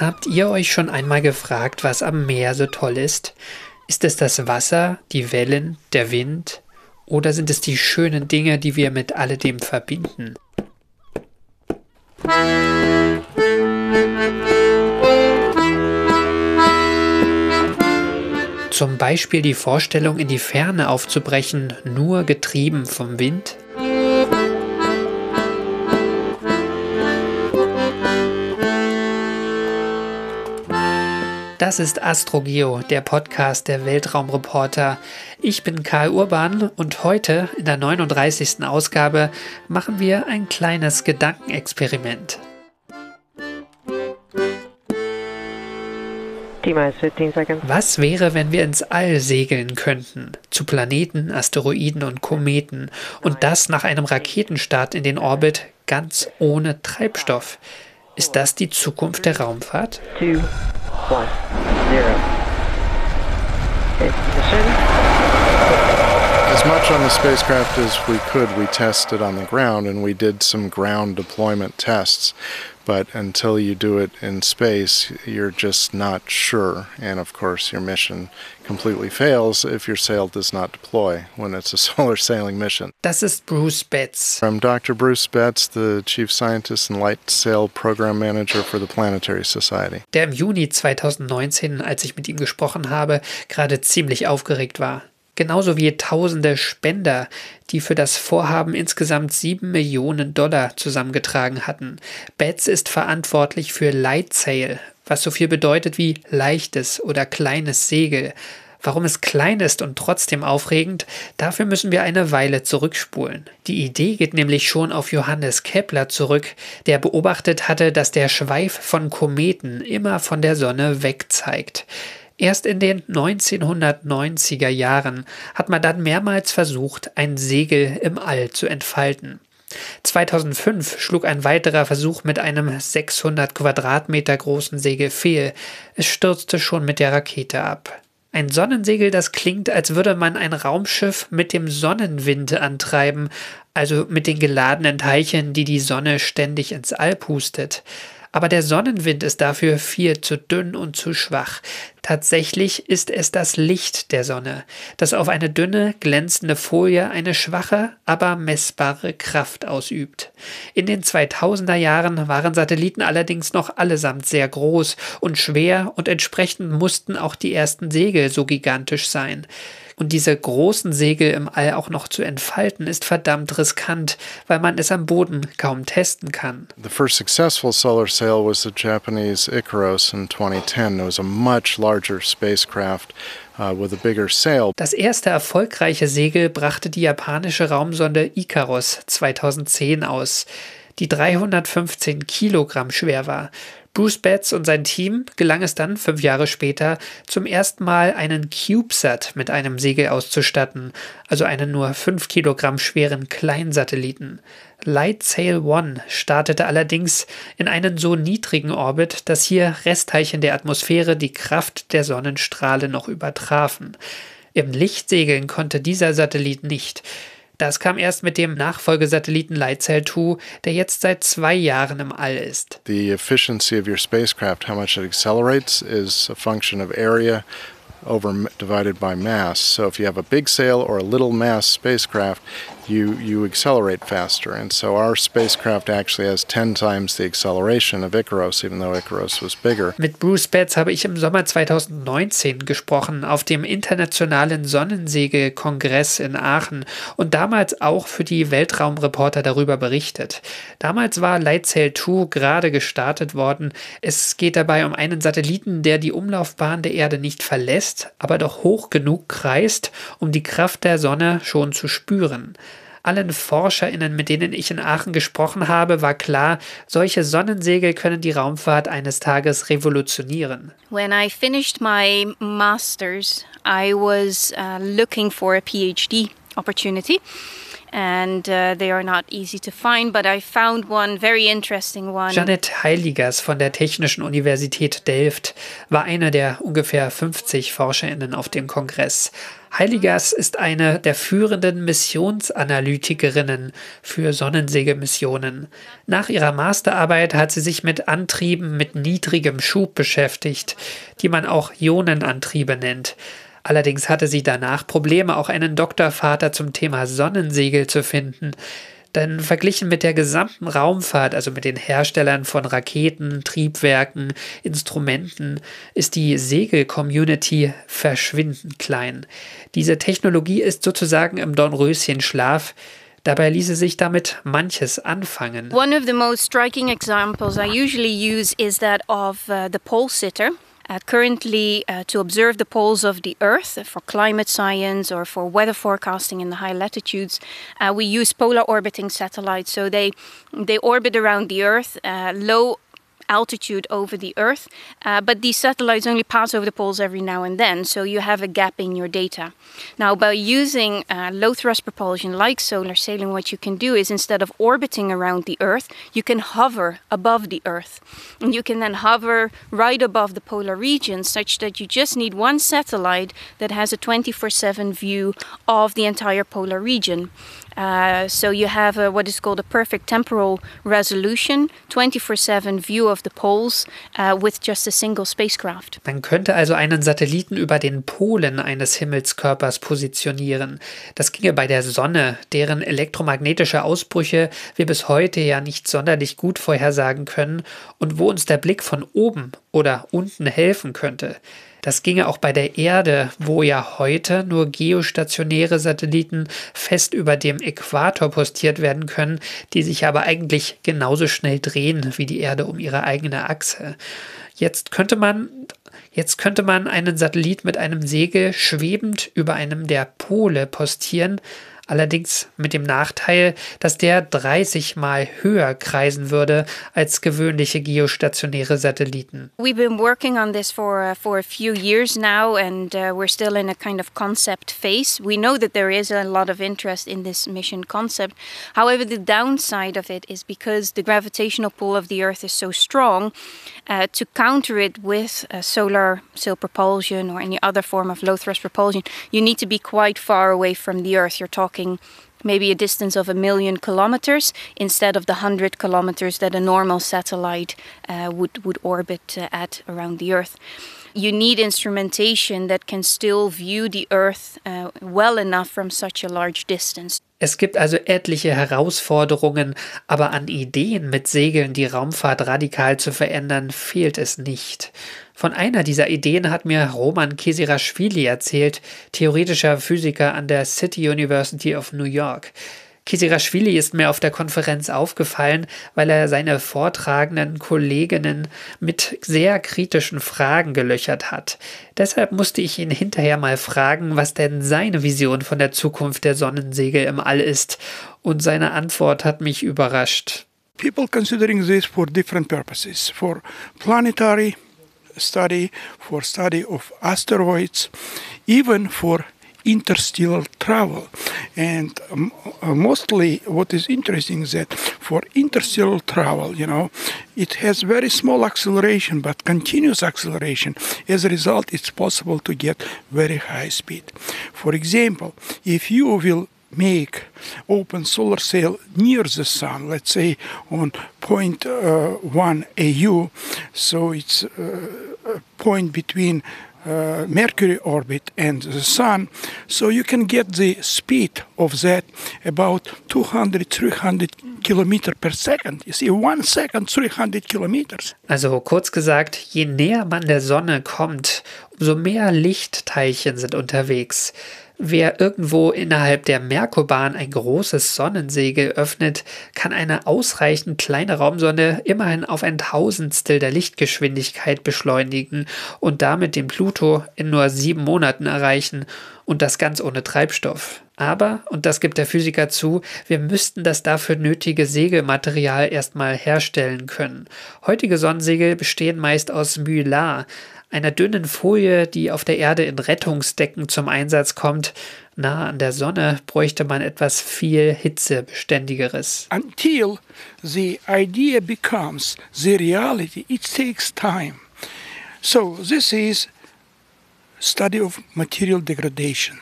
Habt ihr euch schon einmal gefragt, was am Meer so toll ist? Ist es das Wasser, die Wellen, der Wind? Oder sind es die schönen Dinge, die wir mit alledem verbinden? Zum Beispiel die Vorstellung, in die Ferne aufzubrechen, nur getrieben vom Wind? Das ist AstroGeo, der Podcast der Weltraumreporter. Ich bin Karl Urban und heute in der 39. Ausgabe machen wir ein kleines Gedankenexperiment. Was wäre, wenn wir ins All segeln könnten? Zu Planeten, Asteroiden und Kometen. Und das nach einem Raketenstart in den Orbit ganz ohne Treibstoff. Ist das die Zukunft der Raumfahrt? Two, one, zero. As much on the spacecraft as we could, we tested on the ground and we did some ground deployment tests. But until you do it in space, you're just not sure. And of course, your mission completely fails if your sail does not deploy when it's a solar sailing mission. Das ist Bruce Betts. I'm Dr. Bruce Betts, the Chief Scientist and Light Sail Program Manager for the Planetary Society. Der im Juni 2019, als ich mit ihm gesprochen habe, gerade ziemlich aufgeregt war genauso wie tausende Spender, die für das Vorhaben insgesamt sieben Millionen Dollar zusammengetragen hatten. Betts ist verantwortlich für Light Sail, was so viel bedeutet wie leichtes oder kleines Segel. Warum es klein ist und trotzdem aufregend, dafür müssen wir eine Weile zurückspulen. Die Idee geht nämlich schon auf Johannes Kepler zurück, der beobachtet hatte, dass der Schweif von Kometen immer von der Sonne weg zeigt. Erst in den 1990er Jahren hat man dann mehrmals versucht, ein Segel im All zu entfalten. 2005 schlug ein weiterer Versuch mit einem 600 Quadratmeter großen Segel fehl. Es stürzte schon mit der Rakete ab. Ein Sonnensegel, das klingt, als würde man ein Raumschiff mit dem Sonnenwind antreiben, also mit den geladenen Teilchen, die die Sonne ständig ins All pustet aber der Sonnenwind ist dafür viel zu dünn und zu schwach. Tatsächlich ist es das Licht der Sonne, das auf eine dünne, glänzende Folie eine schwache, aber messbare Kraft ausübt. In den 2000er Jahren waren Satelliten allerdings noch allesamt sehr groß und schwer und entsprechend mussten auch die ersten Segel so gigantisch sein. Und diese großen Segel im All auch noch zu entfalten, ist verdammt riskant, weil man es am Boden kaum testen kann. The first successful solar sail was the Japanese Icaros in 2010. It was a much larger spacecraft. Uh, with a bigger sail. Das erste erfolgreiche Segel brachte die japanische Raumsonde Icaros 2010 aus, die 315 Kilogramm schwer war. Bruce Betts und sein Team gelang es dann fünf Jahre später zum ersten Mal einen CubeSat mit einem Segel auszustatten, also einen nur fünf Kilogramm schweren Kleinsatelliten. Light Sail One startete allerdings in einen so niedrigen Orbit, dass hier Restteilchen der Atmosphäre die Kraft der Sonnenstrahle noch übertrafen. Im Lichtsegeln konnte dieser Satellit nicht. Das kam erst mit dem Nachfolgesatelliten LightSail 2, der jetzt seit zwei Jahren im All ist. The efficiency of your spacecraft, how much it accelerates, is a function of area over divided by mass. So if you have a big sail or a little mass spacecraft, you you accelerate faster. And so our spacecraft actually has 10 times the acceleration of Icaros, even though Icaros was bigger. Mit Bruce Betts habe ich im Sommer 2019 gesprochen auf dem internationalen Sonnensegelkongress in Aachen und damals auch für die Weltraumreporter darüber berichtet. Damals war Lightsail 2 gerade gestartet worden. Es geht dabei um einen Satelliten, der die Umlaufbahn der Erde nicht verlässt, aber doch hoch genug kreist, um die Kraft der Sonne schon zu spüren. Allen ForscherInnen, mit denen ich in Aachen gesprochen habe, war klar, solche Sonnensegel können die Raumfahrt eines Tages revolutionieren. When I finished my master's, I was uh, looking for a PhD opportunity. And uh, they are not easy to find, but I found one very interesting one. Janet Heiligers von der Technischen Universität Delft war eine der ungefähr 50 ForscherInnen auf dem Kongress. Heiligers ist eine der führenden Missionsanalytikerinnen für Sonnensägemissionen. Nach ihrer Masterarbeit hat sie sich mit Antrieben mit niedrigem Schub beschäftigt, die man auch Ionenantriebe nennt. Allerdings hatte sie danach Probleme, auch einen Doktorvater zum Thema Sonnensegel zu finden. Denn verglichen mit der gesamten Raumfahrt, also mit den Herstellern von Raketen, Triebwerken, Instrumenten, ist die Segel-Community verschwindend klein. Diese Technologie ist sozusagen im Dornröschenschlaf. Dabei ließe sich damit manches anfangen. One of the most striking examples I usually use is that of uh, the pole sitter. Uh, currently, uh, to observe the poles of the Earth for climate science or for weather forecasting in the high latitudes, uh, we use polar orbiting satellites. So they they orbit around the Earth, uh, low altitude over the Earth, uh, but these satellites only pass over the poles every now and then, so you have a gap in your data. Now, by using uh, low thrust propulsion like solar sailing, what you can do is instead of orbiting around the Earth, you can hover above the Earth. And you can then hover right above the polar region, such that you just need one satellite that has a 24 7 view of the entire polar region. Uh, so you have a, what is called a perfect temporal resolution, 24/7 view of the poles uh, with just a single spacecraft. Man könnte also einen Satelliten über den Polen eines Himmelskörpers positionieren. Das ginge bei der Sonne, deren elektromagnetische Ausbrüche wir bis heute ja nicht sonderlich gut vorhersagen können und wo uns der Blick von oben oder unten helfen könnte. Das ginge auch bei der Erde, wo ja heute nur geostationäre Satelliten fest über dem Äquator postiert werden können, die sich aber eigentlich genauso schnell drehen wie die Erde um ihre eigene Achse. Jetzt könnte man Jetzt könnte man einen Satellit mit einem Segel schwebend über einem der Pole postieren, allerdings mit dem Nachteil, dass der 30 mal höher kreisen würde als gewöhnliche geostationäre Satelliten. We've been working on this for uh, for a few years now and uh, we're still in a kind of concept phase. We know that there is a lot of interest in this mission concept. However, the downside of it is because the gravitational pull of the earth is so strong, uh, to counter it with solar sail propulsion or any other form of low thrust propulsion, you need to be quite far away from the earth. You're talking talking maybe a distance of a million kilometers instead of the 100 kilometers that a normal satellite uh, would, would orbit uh, at around the Earth. You need instrumentation that can still view the Earth uh, well enough from such a large distance. Es gibt also etliche Herausforderungen, aber an Ideen mit Segeln die Raumfahrt radikal zu verändern, fehlt es nicht. Von einer dieser Ideen hat mir Roman Kesirashvili erzählt, theoretischer Physiker an der City University of New York. Kisirashvili ist mir auf der Konferenz aufgefallen, weil er seine vortragenden Kolleginnen mit sehr kritischen Fragen gelöchert hat. Deshalb musste ich ihn hinterher mal fragen, was denn seine Vision von der Zukunft der Sonnensegel im All ist. Und seine Antwort hat mich überrascht. People considering this for different purposes, for planetary study, for study of asteroids, even for interstellar travel. And um, uh, mostly, what is interesting is that for interstellar travel, you know, it has very small acceleration but continuous acceleration. As a result, it's possible to get very high speed. For example, if you will make open solar sail near the sun, let's say on 0.1 uh, AU, so it's uh, a point between uh, Mercury orbit and the Sun, so you can get the speed of that about 200, 300 Kilometer per second. You see, one second, 300 kilometers. Also kurz gesagt, je näher man der Sonne kommt, umso mehr Lichtteilchen sind unterwegs. Wer irgendwo innerhalb der Merkurbahn ein großes Sonnensegel öffnet, kann eine ausreichend kleine Raumsonde immerhin auf ein Tausendstel der Lichtgeschwindigkeit beschleunigen und damit den Pluto in nur sieben Monaten erreichen und das ganz ohne Treibstoff. Aber, und das gibt der Physiker zu, wir müssten das dafür nötige Segelmaterial erstmal herstellen können. Heutige Sonnensegel bestehen meist aus Mylar, einer dünnen Folie, die auf der Erde in Rettungsdecken zum Einsatz kommt. Nah an der Sonne bräuchte man etwas viel hitzebeständigeres. Until the idea becomes the reality, it takes time. So this is study of material degradation.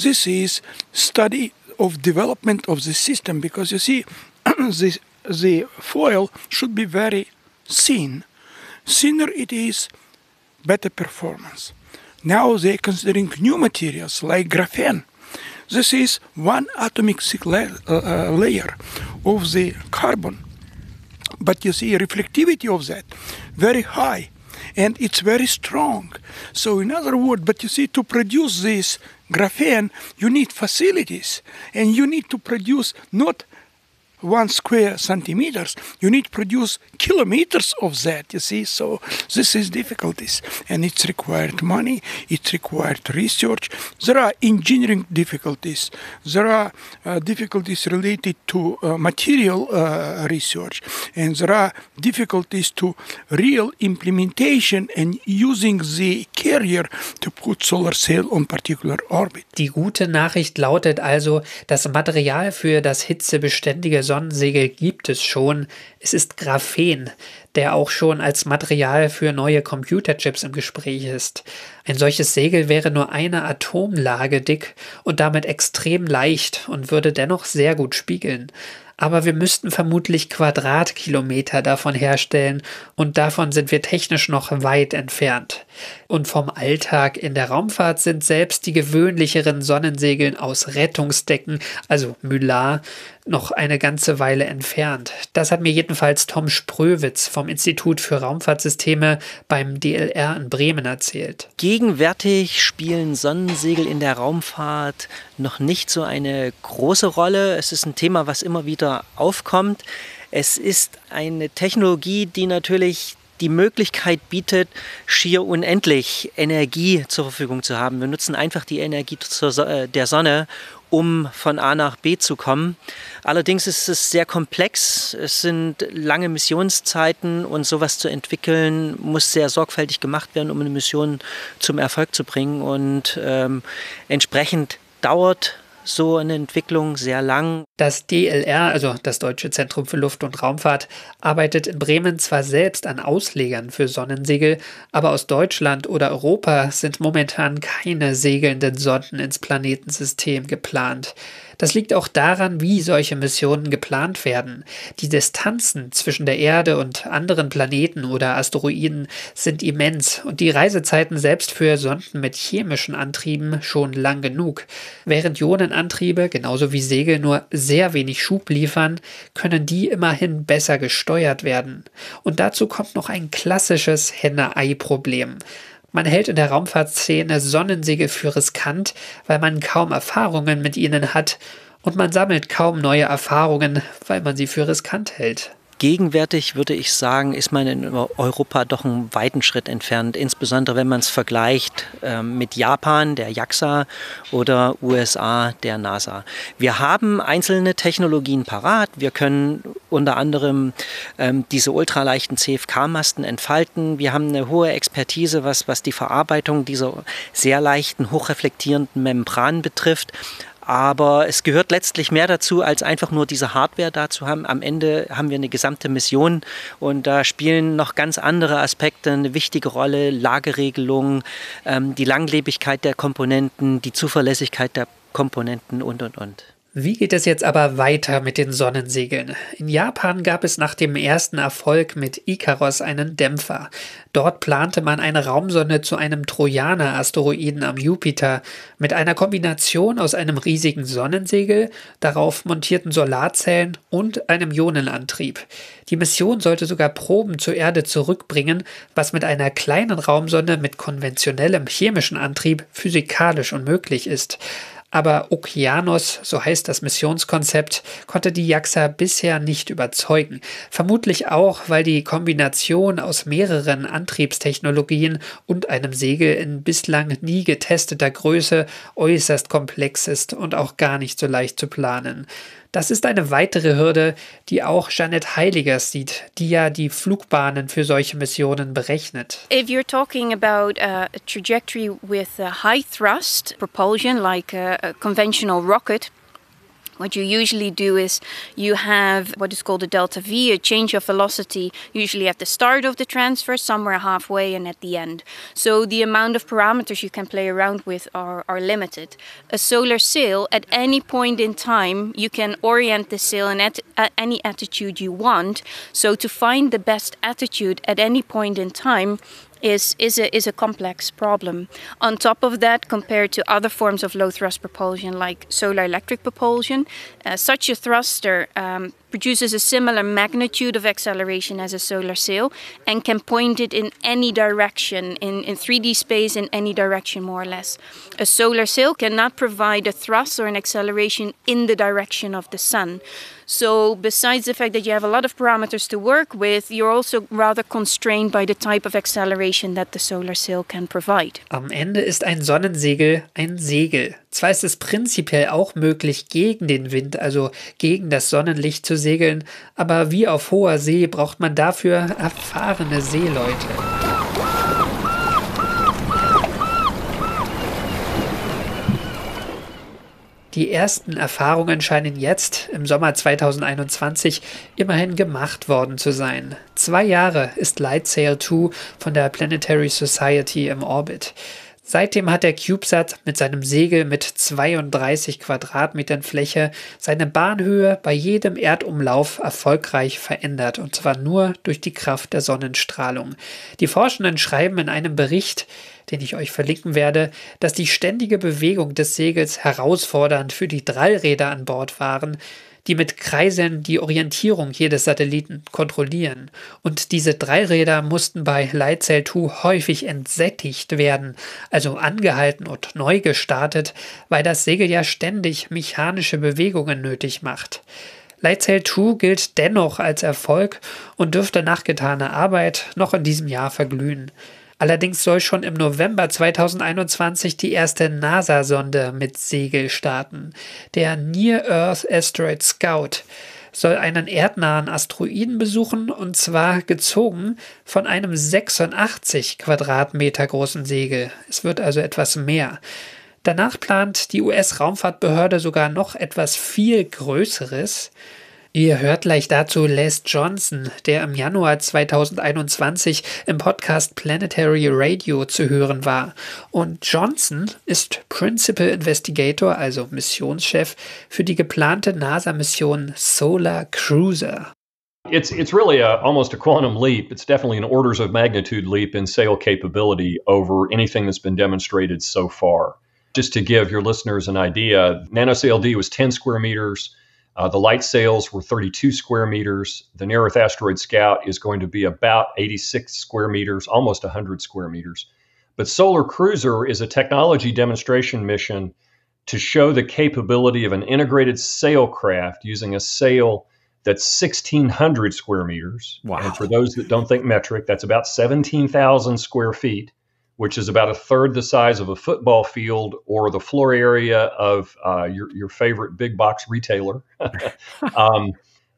This is study of development of the system because you see the, the foil should be very thin. Thinner it is, better performance. Now they're considering new materials like graphene. This is one atomic la uh, layer of the carbon. But you see reflectivity of that very high and it's very strong. So in other words, but you see to produce this graphene you need facilities and you need to produce not one square centimeters you need produce kilometers of that you see? So this is difficulties and it's required money it required research. There are engineering difficulties. There are uh, difficulties related to uh, material uh, research and there are difficulties to real implementation and using the carrier to put solar cell on particular orbit. Die gute nachricht lautet also das material für das hitzebeständige Sonnensegel gibt es schon. Es ist Graphen, der auch schon als Material für neue Computerchips im Gespräch ist. Ein solches Segel wäre nur eine Atomlage dick und damit extrem leicht und würde dennoch sehr gut spiegeln aber wir müssten vermutlich Quadratkilometer davon herstellen und davon sind wir technisch noch weit entfernt. Und vom Alltag in der Raumfahrt sind selbst die gewöhnlicheren Sonnensegeln aus Rettungsdecken, also Mylar, noch eine ganze Weile entfernt. Das hat mir jedenfalls Tom Spröwitz vom Institut für Raumfahrtsysteme beim DLR in Bremen erzählt. Gegenwärtig spielen Sonnensegel in der Raumfahrt noch nicht so eine große Rolle. Es ist ein Thema, was immer wieder aufkommt. Es ist eine Technologie, die natürlich die Möglichkeit bietet, schier unendlich Energie zur Verfügung zu haben. Wir nutzen einfach die Energie äh, der Sonne, um von A nach B zu kommen. Allerdings ist es sehr komplex. Es sind lange Missionszeiten und sowas zu entwickeln muss sehr sorgfältig gemacht werden, um eine Mission zum Erfolg zu bringen. Und ähm, entsprechend dauert so eine Entwicklung sehr lang. Das DLR, also das Deutsche Zentrum für Luft- und Raumfahrt, arbeitet in Bremen zwar selbst an Auslegern für Sonnensegel, aber aus Deutschland oder Europa sind momentan keine segelnden Sonden ins Planetensystem geplant. Das liegt auch daran, wie solche Missionen geplant werden. Die Distanzen zwischen der Erde und anderen Planeten oder Asteroiden sind immens und die Reisezeiten selbst für Sonden mit chemischen Antrieben schon lang genug. Während Ionenantriebe genauso wie Segel nur sehr wenig Schub liefern, können die immerhin besser gesteuert werden. Und dazu kommt noch ein klassisches Henne-Ei-Problem. Man hält in der Raumfahrtszene Sonnensegel für riskant, weil man kaum Erfahrungen mit ihnen hat und man sammelt kaum neue Erfahrungen, weil man sie für riskant hält. Gegenwärtig würde ich sagen, ist man in Europa doch einen weiten Schritt entfernt, insbesondere wenn man es vergleicht äh, mit Japan, der JAXA oder USA, der NASA. Wir haben einzelne Technologien parat. Wir können unter anderem ähm, diese ultraleichten CFK-Masten entfalten. Wir haben eine hohe Expertise, was, was die Verarbeitung dieser sehr leichten, hochreflektierenden Membranen betrifft. Aber es gehört letztlich mehr dazu, als einfach nur diese Hardware da zu haben. Am Ende haben wir eine gesamte Mission und da spielen noch ganz andere Aspekte eine wichtige Rolle. Lageregelung, ähm, die Langlebigkeit der Komponenten, die Zuverlässigkeit der Komponenten und, und, und. Wie geht es jetzt aber weiter mit den Sonnensegeln? In Japan gab es nach dem ersten Erfolg mit Ikaros einen Dämpfer. Dort plante man eine Raumsonde zu einem Trojaner-Asteroiden am Jupiter mit einer Kombination aus einem riesigen Sonnensegel, darauf montierten Solarzellen und einem Ionenantrieb. Die Mission sollte sogar Proben zur Erde zurückbringen, was mit einer kleinen Raumsonde mit konventionellem chemischen Antrieb physikalisch unmöglich ist. Aber Okeanos, so heißt das Missionskonzept, konnte die JAXA bisher nicht überzeugen. Vermutlich auch, weil die Kombination aus mehreren Antriebstechnologien und einem Segel in bislang nie getesteter Größe äußerst komplex ist und auch gar nicht so leicht zu planen. Das ist eine weitere Hürde, die auch Janet Heiliger sieht, die ja die Flugbahnen für solche Missionen berechnet. If you're talking about a trajectory with a high thrust propulsion like a, a conventional rocket, what you usually do is you have what is called a delta V, a change of velocity, usually at the start of the transfer, somewhere halfway, and at the end. So the amount of parameters you can play around with are, are limited. A solar sail, at any point in time, you can orient the sail in at, at any attitude you want. So to find the best attitude at any point in time, is, is, a, is a complex problem. On top of that, compared to other forms of low thrust propulsion like solar electric propulsion, uh, such a thruster um, produces a similar magnitude of acceleration as a solar sail and can point it in any direction, in, in 3D space, in any direction more or less. A solar sail cannot provide a thrust or an acceleration in the direction of the sun. So, besides the fact that you have a lot of parameters to work with, you're also rather constrained by the type of acceleration that the solar sail can provide. Am Ende ist ein Sonnensegel ein Segel. Zwar ist es prinzipiell auch möglich, gegen den Wind, also gegen das Sonnenlicht zu segeln, aber wie auf hoher See braucht man dafür erfahrene Seeleute. Die ersten Erfahrungen scheinen jetzt, im Sommer 2021, immerhin gemacht worden zu sein. Zwei Jahre ist Lightsail 2 von der Planetary Society im Orbit. Seitdem hat der CubeSat mit seinem Segel mit 32 Quadratmetern Fläche seine Bahnhöhe bei jedem Erdumlauf erfolgreich verändert, und zwar nur durch die Kraft der Sonnenstrahlung. Die Forschenden schreiben in einem Bericht, den ich euch verlinken werde, dass die ständige Bewegung des Segels herausfordernd für die Drallräder an Bord waren, die mit Kreiseln die Orientierung jedes Satelliten kontrollieren. Und diese Dreiräder mussten bei Lightsail 2 häufig entsättigt werden, also angehalten und neu gestartet, weil das Segel ja ständig mechanische Bewegungen nötig macht. Lightsail 2 gilt dennoch als Erfolg und dürfte nach getaner Arbeit noch in diesem Jahr verglühen. Allerdings soll schon im November 2021 die erste NASA-Sonde mit Segel starten. Der Near Earth Asteroid Scout soll einen erdnahen Asteroiden besuchen und zwar gezogen von einem 86 Quadratmeter großen Segel. Es wird also etwas mehr. Danach plant die US-Raumfahrtbehörde sogar noch etwas viel Größeres. Ihr hört gleich dazu Les Johnson, der im Januar 2021 im Podcast Planetary Radio zu hören war. Und Johnson ist Principal Investigator, also Missionschef, für die geplante NASA-Mission Solar Cruiser. It's it's really a, almost a quantum leap. It's definitely an orders of magnitude leap in sail capability over anything that's been demonstrated so far. Just to give your listeners an idea, NanoSail D was 10 square meters. Uh, the light sails were 32 square meters. The Near Earth Asteroid Scout is going to be about 86 square meters, almost 100 square meters. But Solar Cruiser is a technology demonstration mission to show the capability of an integrated sailcraft using a sail that's 1,600 square meters. Wow. And for those that don't think metric, that's about 17,000 square feet which is about a third the size of a football field or the floor area of uh, your, your favorite big box retailer, um,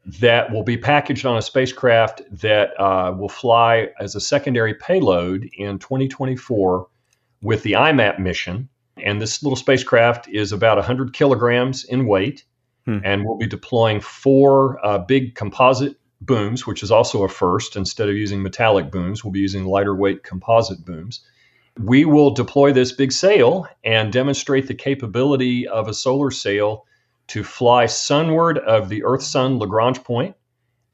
that will be packaged on a spacecraft that uh, will fly as a secondary payload in 2024 with the IMAP mission. And this little spacecraft is about 100 kilograms in weight, hmm. and we'll be deploying four uh, big composite booms, which is also a first. Instead of using metallic booms, we'll be using lighter weight composite booms. We will deploy this big sail and demonstrate the capability of a solar sail to fly sunward of the Earth Sun Lagrange point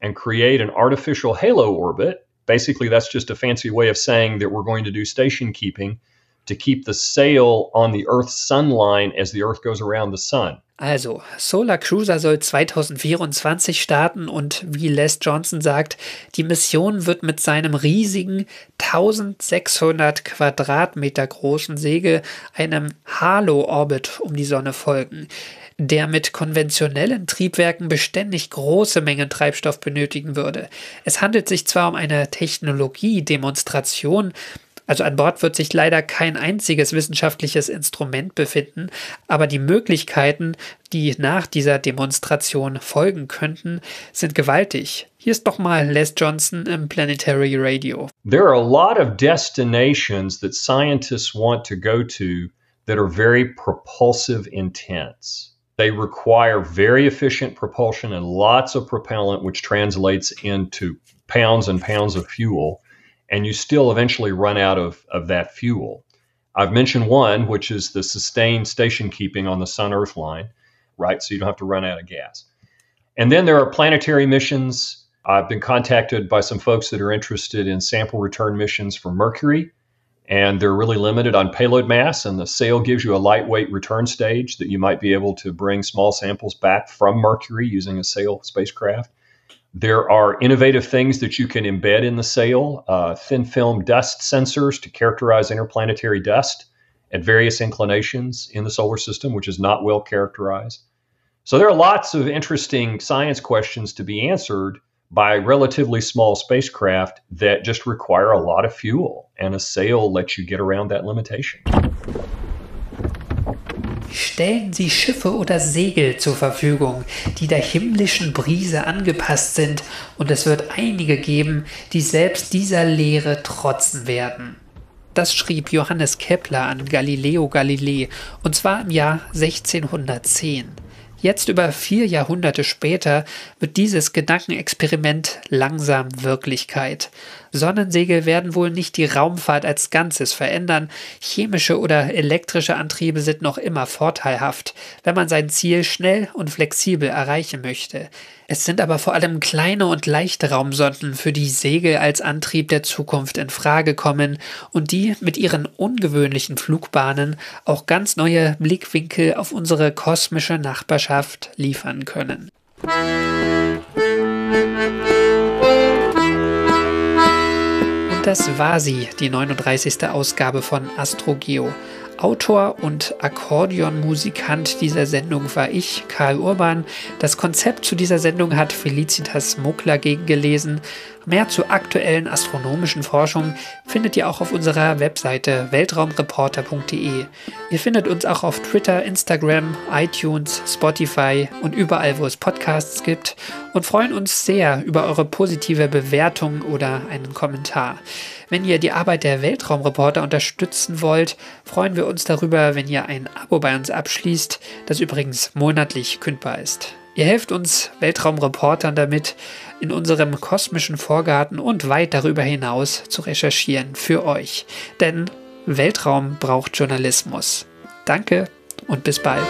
and create an artificial halo orbit. Basically, that's just a fancy way of saying that we're going to do station keeping to keep the sail on the Earth Sun line as the Earth goes around the Sun. Also, Solar Cruiser soll 2024 starten und wie Les Johnson sagt, die Mission wird mit seinem riesigen 1600 Quadratmeter großen Segel einem Halo-Orbit um die Sonne folgen der mit konventionellen Triebwerken beständig große Mengen Treibstoff benötigen würde. Es handelt sich zwar um eine Technologiedemonstration, also an Bord wird sich leider kein einziges wissenschaftliches Instrument befinden, aber die Möglichkeiten, die nach dieser Demonstration folgen könnten, sind gewaltig. Hier ist nochmal Les Johnson im Planetary Radio. There are a lot of destinations that scientists want to go to that are very propulsive intense. They require very efficient propulsion and lots of propellant, which translates into pounds and pounds of fuel. And you still eventually run out of, of that fuel. I've mentioned one, which is the sustained station keeping on the Sun Earth line, right? So you don't have to run out of gas. And then there are planetary missions. I've been contacted by some folks that are interested in sample return missions for Mercury and they're really limited on payload mass. And the sail gives you a lightweight return stage that you might be able to bring small samples back from Mercury using a sail spacecraft. There are innovative things that you can embed in the sail, uh, thin film dust sensors to characterize interplanetary dust at various inclinations in the solar system, which is not well characterized. So there are lots of interesting science questions to be answered by relatively small spacecraft that just require a lot of fuel, and a sail lets you get around that limitation. Stellen Sie Schiffe oder Segel zur Verfügung, die der himmlischen Brise angepasst sind, und es wird einige geben, die selbst dieser Lehre trotzen werden. Das schrieb Johannes Kepler an Galileo Galilei, und zwar im Jahr 1610. Jetzt über vier Jahrhunderte später wird dieses Gedankenexperiment langsam Wirklichkeit. Sonnensegel werden wohl nicht die Raumfahrt als Ganzes verändern. Chemische oder elektrische Antriebe sind noch immer vorteilhaft, wenn man sein Ziel schnell und flexibel erreichen möchte. Es sind aber vor allem kleine und leichte Raumsonden, für die Segel als Antrieb der Zukunft in Frage kommen und die mit ihren ungewöhnlichen Flugbahnen auch ganz neue Blickwinkel auf unsere kosmische Nachbarschaft liefern können. Und das war sie, die 39. Ausgabe von AstroGeo. Autor und Akkordeonmusikant dieser Sendung war ich, Karl Urban. Das Konzept zu dieser Sendung hat Felicitas Muckler gegengelesen. Mehr zu aktuellen astronomischen Forschungen findet ihr auch auf unserer Webseite weltraumreporter.de. Ihr findet uns auch auf Twitter, Instagram, iTunes, Spotify und überall, wo es Podcasts gibt und freuen uns sehr über eure positive Bewertung oder einen Kommentar. Wenn ihr die Arbeit der Weltraumreporter unterstützen wollt, freuen wir uns darüber, wenn ihr ein Abo bei uns abschließt, das übrigens monatlich kündbar ist. Ihr helft uns Weltraumreportern damit, in unserem kosmischen Vorgarten und weit darüber hinaus zu recherchieren für euch. Denn Weltraum braucht Journalismus. Danke und bis bald.